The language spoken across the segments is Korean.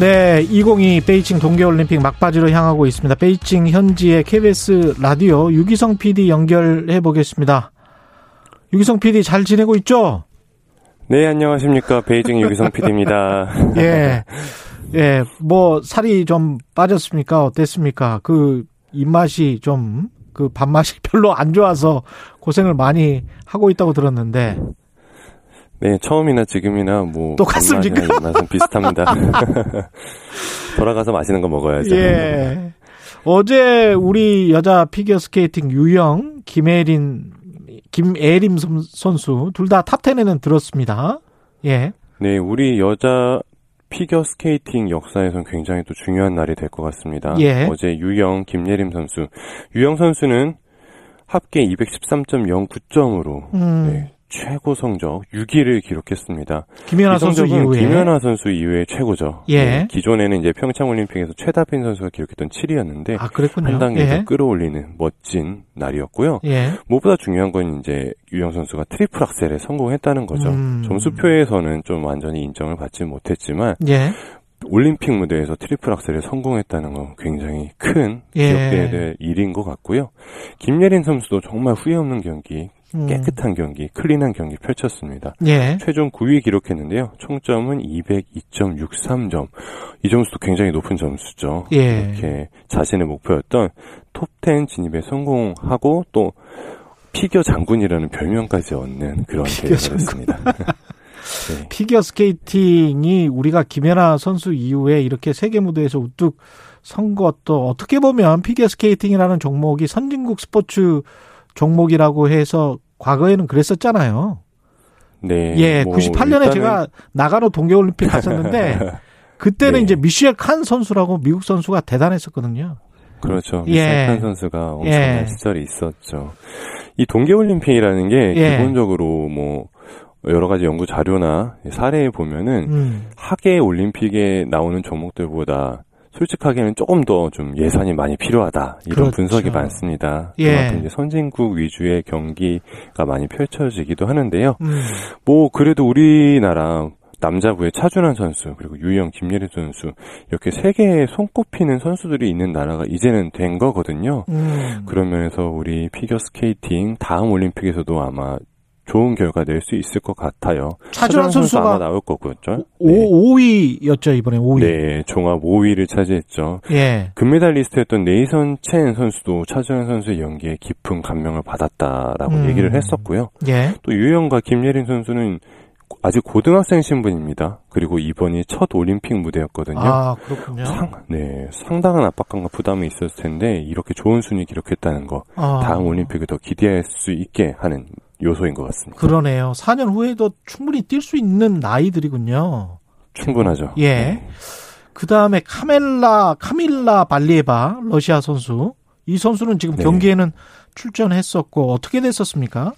네, 2022 베이징 동계올림픽 막바지로 향하고 있습니다. 베이징 현지의 KBS 라디오 유기성 PD 연결해 보겠습니다. 유기성 PD 잘 지내고 있죠? 네, 안녕하십니까. 베이징 유기성 PD입니다. 예. 예, 뭐, 살이 좀 빠졌습니까? 어땠습니까? 그, 입맛이 좀, 그, 밥맛이 별로 안 좋아서 고생을 많이 하고 있다고 들었는데. 네, 처음이나 지금이나 뭐 똑같습니까? 맛은 비슷합니다. 돌아가서 맛있는 거 먹어야죠. 예. 어제 우리 여자 피겨 스케이팅 유영, 김예림, 김예림 선수 둘 다 탑10에는 들었습니다. 예. 네, 우리 여자 피겨 스케이팅 역사에선 굉장히 또 중요한 날이 될 것 같습니다. 예. 어제 유영, 김예림 선수. 유영 선수는 합계 213.09점으로 음. 네, 최고 성적 6위를 기록했습니다. 김연아 선수 이후에 김연아 선수 이후에 최고죠. 예. 네, 기존에는 이제 평창 올림픽에서 최다빈 선수가 기록했던 7위였는데 아. 한 단계 예. 더 끌어올리는 멋진 날이었고요. 예. 무엇보다 중요한 건 이제 유영 선수가 트리플 악셀에 성공했다는 거죠. 음. 점수표에서는 좀 완전히 인정을 받지 못했지만 예. 올림픽 무대에서 트리플 악셀에 성공했다는 건 굉장히 큰 예. 기억돼야 될 일인 것 같고요. 김예림 선수도 정말 후회 없는 경기, 음. 깨끗한 경기, clean한 경기 펼쳤습니다. 예. 최종 9위 기록했는데요. 총점은 202.63점. 이 점수도 굉장히 높은 점수죠. 예. 이렇게 자신의 목표였던 톱10 진입에 성공하고 또 피겨 장군이라는 별명까지 얻는 그런 대회였습니다. 네. 피겨 스케이팅이 우리가 김연아 선수 이후에 이렇게 세계 무대에서 우뚝 선 것도 어떻게 보면 피겨 스케이팅이라는 종목이 선진국 스포츠 종목이라고 해서 과거에는 그랬었잖아요. 네. 예, 뭐 98년에 일단은- 제가 나가노 동계올림픽 갔었는데 그때는 네. 이제 미셸 콴 선수라고 미국 선수가 대단했었거든요. 그렇죠. 예. 미셸 콴 선수가 엄청난 예. 시절이 있었죠. 이 동계올림픽이라는 게 예. 기본적으로 뭐 여러 가지 연구 자료나 사례에 보면은 음. 하계 올림픽에 나오는 종목들보다 솔직하게는 조금 더 좀 예산이 많이 필요하다 이런 그렇죠. 분석이 많습니다. 예. 그만큼 이제 선진국 위주의 경기가 많이 펼쳐지기도 하는데요. 음. 뭐 그래도 우리나라 남자부의 차준환 선수 그리고 유영 김예림 선수 이렇게 세계에 손꼽히는 선수들이 있는 나라가 이제는 된 거거든요. 음. 그런 면에서 우리 피겨 스케이팅 다음 올림픽에서도 아마 좋은 결과 낼 수 있을 것 같아요. 차준환 선수 아마 나올 거고요. 오, 5위였죠, 이번에 5위. 네, 종합 5위를 차지했죠. 예. 금메달리스트였던 네이선 첸 선수도 차준환 선수의 연기에 깊은 감명을 받았다라고 음. 얘기를 했었고요. 예. 또 유영과 김예린 선수는 아직 고등학생 신분입니다. 그리고 이번이 첫 올림픽 무대였거든요. 아, 그렇군요. 상, 네, 상당한 압박감과 부담이 있었을 텐데 이렇게 좋은 순위 기록했다는 거 아. 다음 올림픽을 더 기대할 수 있게 하는 요소인 것 같습니다. 그러네요. 4년 후에도 충분히 뛸 수 있는 나이들이군요. 충분하죠. 예. 네. 그 다음에 카멜라, 카밀라 발리에바, 러시아 선수. 이 선수는 지금 네. 경기에는 출전했었고, 어떻게 됐었습니까?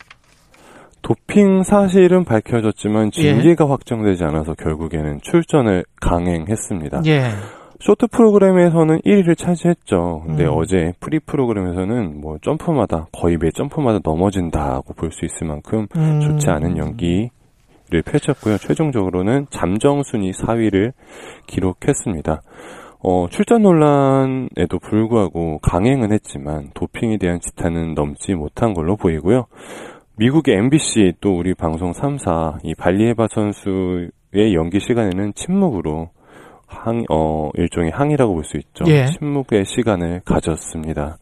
도핑 사실은 밝혀졌지만 예. 징계가 확정되지 않아서 결국에는 출전을 강행했습니다. 예. 쇼트 프로그램에서는 1위를 차지했죠. 근데 음. 어제 프리 프로그램에서는 뭐 점프마다 거의 매 점프마다 넘어진다고 볼 수 있을 만큼 음. 좋지 않은 연기를 펼쳤고요. 최종적으로는 잠정 순위 4위를 기록했습니다. 어, 출전 논란에도 불구하고 강행은 했지만 도핑에 대한 지탄은 넘지 못한 걸로 보이고요. 미국의 MBC 또 우리 방송 3사 이 발리에바 선수의 연기 시간에는 침묵으로 항, 어, 일종의 항의라고 볼 수 있죠. 예. 침묵의 시간을 가졌습니다.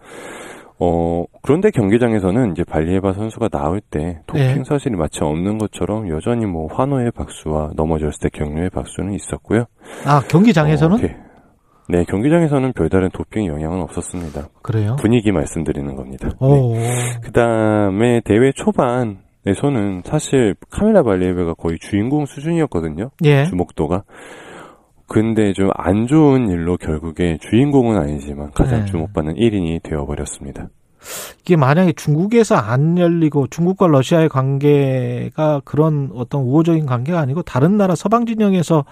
어, 그런데 경기장에서는 이제 발리에바 선수가 나올 때 도핑 예. 사실이 마치 없는 것처럼 여전히 뭐 환호의 박수와 넘어졌을 때 격려의 박수는 있었고요. 아, 경기장에서는? 어, 게- 네, 경기장에서는 별다른 도핑 영향은 없었습니다. 그래요? 분위기 말씀드리는 겁니다. 네. 오. 그 다음에 대회 초반 에서는 사실 카메라 발리에베가 거의 주인공 수준이었거든요. 예. 주목도가. 근데 좀 안 좋은 일로 결국에 주인공은 아니지만 가장 네. 주목받는 1인이 되어버렸습니다. 이게 만약에 중국에서 안 열리고 중국과 러시아의 관계가 그런 어떤 우호적인 관계가 아니고 다른 나라 서방 진영에서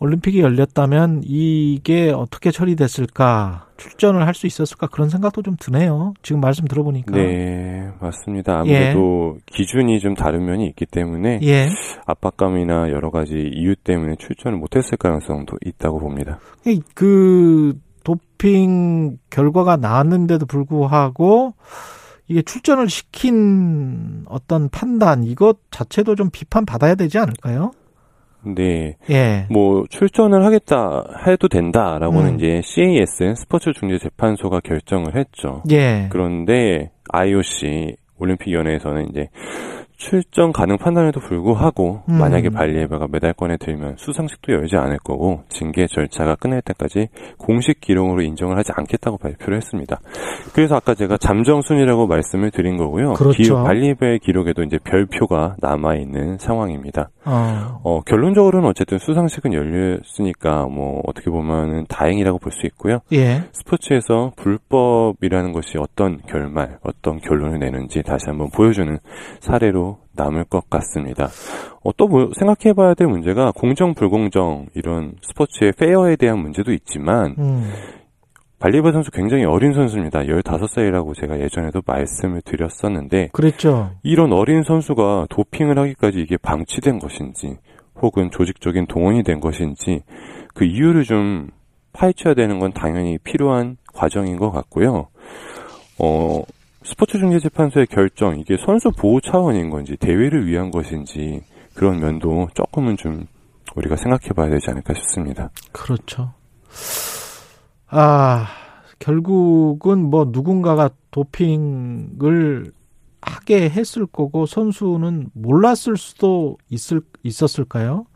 올림픽이 열렸다면 이게 어떻게 처리됐을까? 출전을 할 수 있었을까? 그런 생각도 좀 드네요. 지금 말씀 들어보니까. 네, 맞습니다. 아무래도 예. 기준이 좀 다른 면이 있기 때문에 예. 압박감이나 여러 가지 이유 때문에 출전을 못했을 가능성도 있다고 봅니다. 그 도핑 결과가 나왔는데도 불구하고 이게 출전을 시킨 어떤 판단 이것 자체도 좀 비판 받아야 되지 않을까요? 네. 예. 뭐 출전을 하겠다 해도 된다라고는 음. 이제 CAS 스포츠 중재 재판소가 결정을 했죠. 예. 그런데 IOC 올림픽위원회에서는 이제 출전 가능 판단에도 불구하고 음. 만약에 발리에바가 메달권에 들면 수상식도 열지 않을 거고 징계 절차가 끝날 때까지 공식 기록으로 인정을 하지 않겠다고 발표를 했습니다. 그래서 아까 제가 잠정순이라고 말씀을 드린 거고요. 그렇죠. 발리에바의 기록에도 이제 별표가 남아 있는 상황입니다. 어. 어, 결론적으로는 어쨌든 수상식은 열렸으니까 뭐 어떻게 보면은 다행이라고 볼 수 있고요. 예. 스포츠에서 불법이라는 것이 어떤 결말, 어떤 결론을 내는지 다시 한번 보여주는 사례 로 남을 것 같습니다. 어, 또 뭐 생각해봐야 될 문제가 공정 불공정 이런 스포츠의 페어에 대한 문제도 있지만 음. 발리바 선수 굉장히 어린 선수입니다. 15살이라고 제가 예전에도 말씀을 드렸었는데 그랬죠. 이런 어린 선수가 도핑을 하기까지 이게 방치된 것인지 혹은 조직적인 동원이 된 것인지 그 이유를 좀 파헤쳐야 되는 건 당연히 필요한 과정인 것 같고요. 어, 스포츠 중재 재판소의 결정 이게 선수 보호 차원인 건지 대회를 위한 것인지 그런 면도 조금은 좀 우리가 생각해 봐야 되지 않을까 싶습니다. 그렇죠. 아 결국은 뭐 누군가가 도핑을 하게 했을 거고 선수는 몰랐을 수도 있을 있었을까요?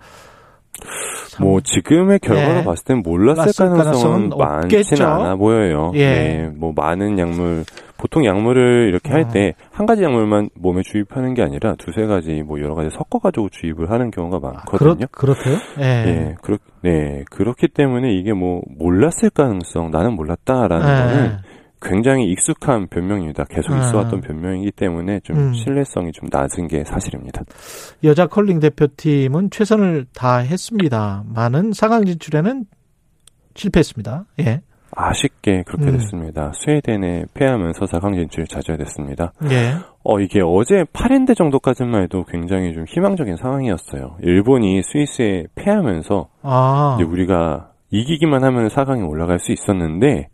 뭐 지금의 결과로 네. 봤을 땐 몰랐을 가능성은 많지는 않아 보여요. 예. 네, 뭐 많은 약물 보통 약물을 이렇게 할 때한 아. 가지 약물만 몸에 주입하는 게 아니라 두세 가지 뭐 여러 가지 섞어 가지고 주입을 하는 경우가 많거든요. 아, 그렇, 그렇대요? 예. 네, 그렇 네, 그렇기 때문에 이게 뭐 몰랐을 가능성 나는 몰랐다라는 예. 거는 굉장히 익숙한 변명입니다. 계속 있어왔던 아. 변명이기 때문에 좀 음. 신뢰성이 좀 낮은 게 사실입니다. 여자 컬링 대표팀은 최선을 다했습니다. 많은 4강 진출에는 실패했습니다. 예. 아쉽게 그렇게 음. 됐습니다. 스웨덴에 패하면서 4강 진출 좌절됐습니다. 예. 어 이게 어제 8엔드 정도까지만 해도 굉장히 좀 희망적인 상황이었어요. 일본이 스위스에 패하면서 아. 이제 우리가 이기기만 하면 4강에 올라갈 수 있었는데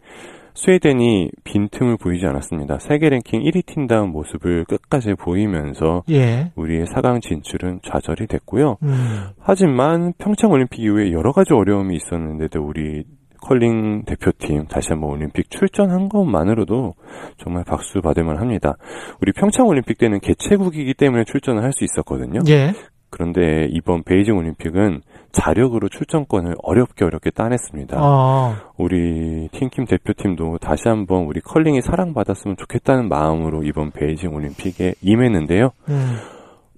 스웨덴이 빈틈을 보이지 않았습니다. 세계 랭킹 1위 팀다운 모습을 끝까지 보이면서 예. 우리의 4강 진출은 좌절이 됐고요. 음. 하지만 평창 올림픽 이후에 여러 가지 어려움이 있었는데도 우리 컬링 대표팀 다시 한번 올림픽 출전한 것만으로도 정말 박수 받을 만 합니다. 우리 평창 올림픽 때는 개최국이기 때문에 출전을 할 수 있었거든요. 예. 그런데 이번 베이징 올림픽은 자력으로 출전권을 어렵게 어렵게 따냈습니다. 아. 우리 팀킴 대표팀도 다시 한번 우리 컬링이 사랑받았으면 좋겠다는 마음으로 이번 베이징 올림픽에 임했는데요. 음.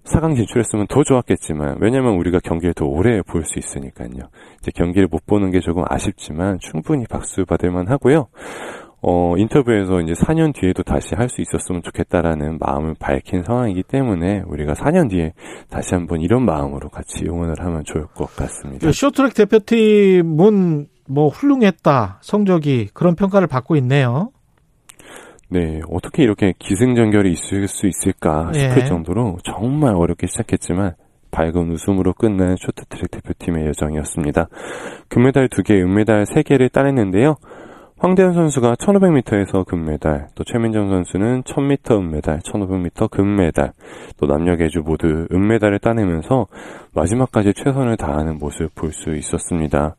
4강 진출했으면 더 좋았겠지만 왜냐면 우리가 경기를 더 오래 볼 수 있으니까요. 이제 경기를 못 보는 게 조금 아쉽지만 충분히 박수 받을 만하고요. 어, 인터뷰에서 이제 4년 뒤에도 다시 할 수 있었으면 좋겠다라는 마음을 밝힌 상황이기 때문에 우리가 4년 뒤에 다시 한번 이런 마음으로 같이 응원을 하면 좋을 것 같습니다. 쇼트랙 대표팀은 뭐 훌륭했다 성적이 그런 평가를 받고 있네요. 네, 어떻게 이렇게 기승전결이 있을 수 있을까 싶을 예. 정도로 정말 어렵게 시작했지만 밝은 웃음으로 끝난 쇼트트랙 대표팀의 여정이었습니다. 금메달 2개, 은메달 3개를 따냈는데요. 황대현 선수가 1500m에서 금메달, 또 최민정 선수는 1000m 은메달, 1500m 금메달, 또 남녀 계주 모두 은메달을 따내면서 마지막까지 최선을 다하는 모습 볼 수 있었습니다.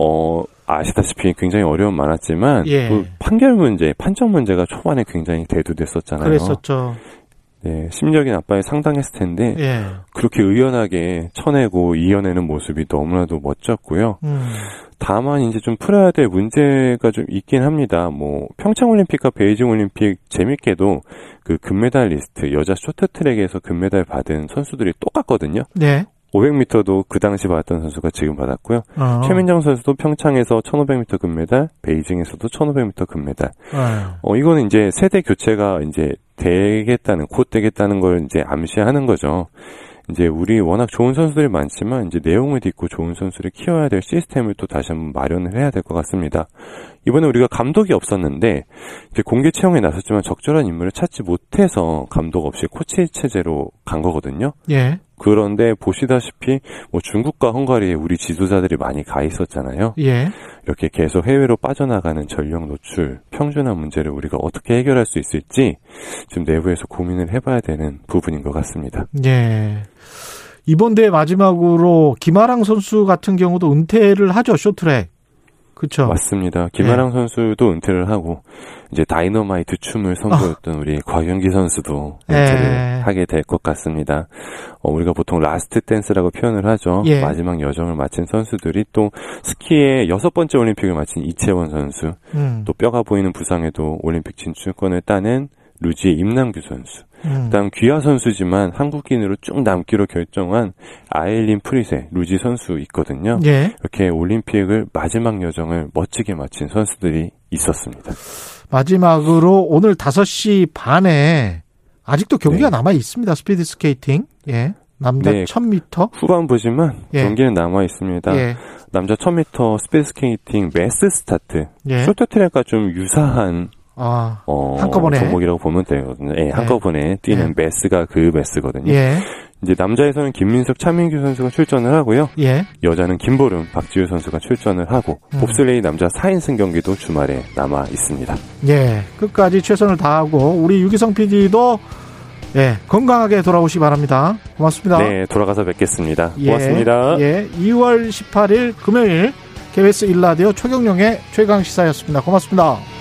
어, 아시다시피 굉장히 어려움 많았지만 예. 그 판결 문제, 판정 문제가 초반에 굉장히 대두됐었잖아요. 그랬었죠. 네, 심리적인 압박이 상당했을 텐데 예. 그렇게 의연하게 쳐내고 이겨내는 모습이 너무나도 멋졌고요. 음. 다만 이제 좀 풀어야 될 문제가 좀 있긴 합니다. 뭐 평창 올림픽과 베이징 올림픽 재밌게도 그 금메달 리스트 여자 쇼트트랙에서 금메달 받은 선수들이 똑같거든요. 네. 500m도 그 당시 받았던 선수가 지금 받았고요. 어. 최민정 선수도 평창에서 1500m 금메달, 베이징에서도 1500m 금메달. 어. 어, 이거는 이제 세대 교체가 이제 되겠다는, 곧 되겠다는 걸 이제 암시하는 거죠. 이제 우리 워낙 좋은 선수들이 많지만 이제 내용을 딛고 좋은 선수를 키워야 될 시스템을 또 다시 한번 마련을 해야 될 것 같습니다. 이번에 우리가 감독이 없었는데 공개 채용에 나섰지만 적절한 인물을 찾지 못해서 감독 없이 코치 체제로 간 거거든요. 예. 그런데 보시다시피 뭐 중국과 헝가리에 우리 지도자들이 많이 가 있었잖아요. 예. 이렇게 계속 해외로 빠져나가는 전력 노출, 평준화 문제를 우리가 어떻게 해결할 수 있을지 지금 내부에서 고민을 해봐야 되는 부분인 것 같습니다. 예. 이번 대회 마지막으로 김아랑 선수 같은 경우도 은퇴를 하죠 쇼트랙. 그렇죠. 맞습니다. 김아랑 네. 선수도 은퇴를 하고 이제 다이너마이트 춤을 선보였던 어. 우리 곽윤기 선수도 은퇴를 네. 하게 될 것 같습니다. 어, 우리가 보통 last dance라고 표현을 하죠. 예. 마지막 여정을 마친 선수들이 또 스키의 여섯 번째 올림픽을 마친 이채원 선수, 음. 또 뼈가 보이는 부상에도 올림픽 진출권을 따낸 루지의 임남규 선수. 음. 그다음 귀화 선수지만 한국인으로 쭉 남기로 결정한 아일린 프리쉐 루지 선수 있거든요. 예. 이렇게 올림픽을 마지막 여정을 멋지게 마친 선수들이 있었습니다. 마지막으로 오늘 5시 반에 아직도 경기가 네. 남아 있습니다. 스피드 스케이팅. 예. 남자 네, 1000m 후반부지만 예. 경기는 남아 있습니다. 예. 남자 1000m 스피드 스케이팅 mass start 예. 쇼트트랙과 좀 유사한 아, 어, 한꺼번에 종목이라고 보면 되거든요. 예, 네. 한꺼번에 뛰는 네. 매스가 그 매스거든요. 예. 이제 남자에서는 김민석, 차민규 선수가 출전을 하고요. 예. 여자는 김보름, 박지우 선수가 출전을 하고 음. 봅슬레이 남자 4인승 경기도 주말에 남아 있습니다. 예, 끝까지 최선을 다하고 우리 유기성 PD도 예, 건강하게 돌아오시 기 바랍니다. 고맙습니다. 네, 돌아가서 뵙겠습니다. 예, 고맙습니다. 예, 2월 18일 금요일 KBS 일라디오 최경령의 최강 시사였습니다. 고맙습니다.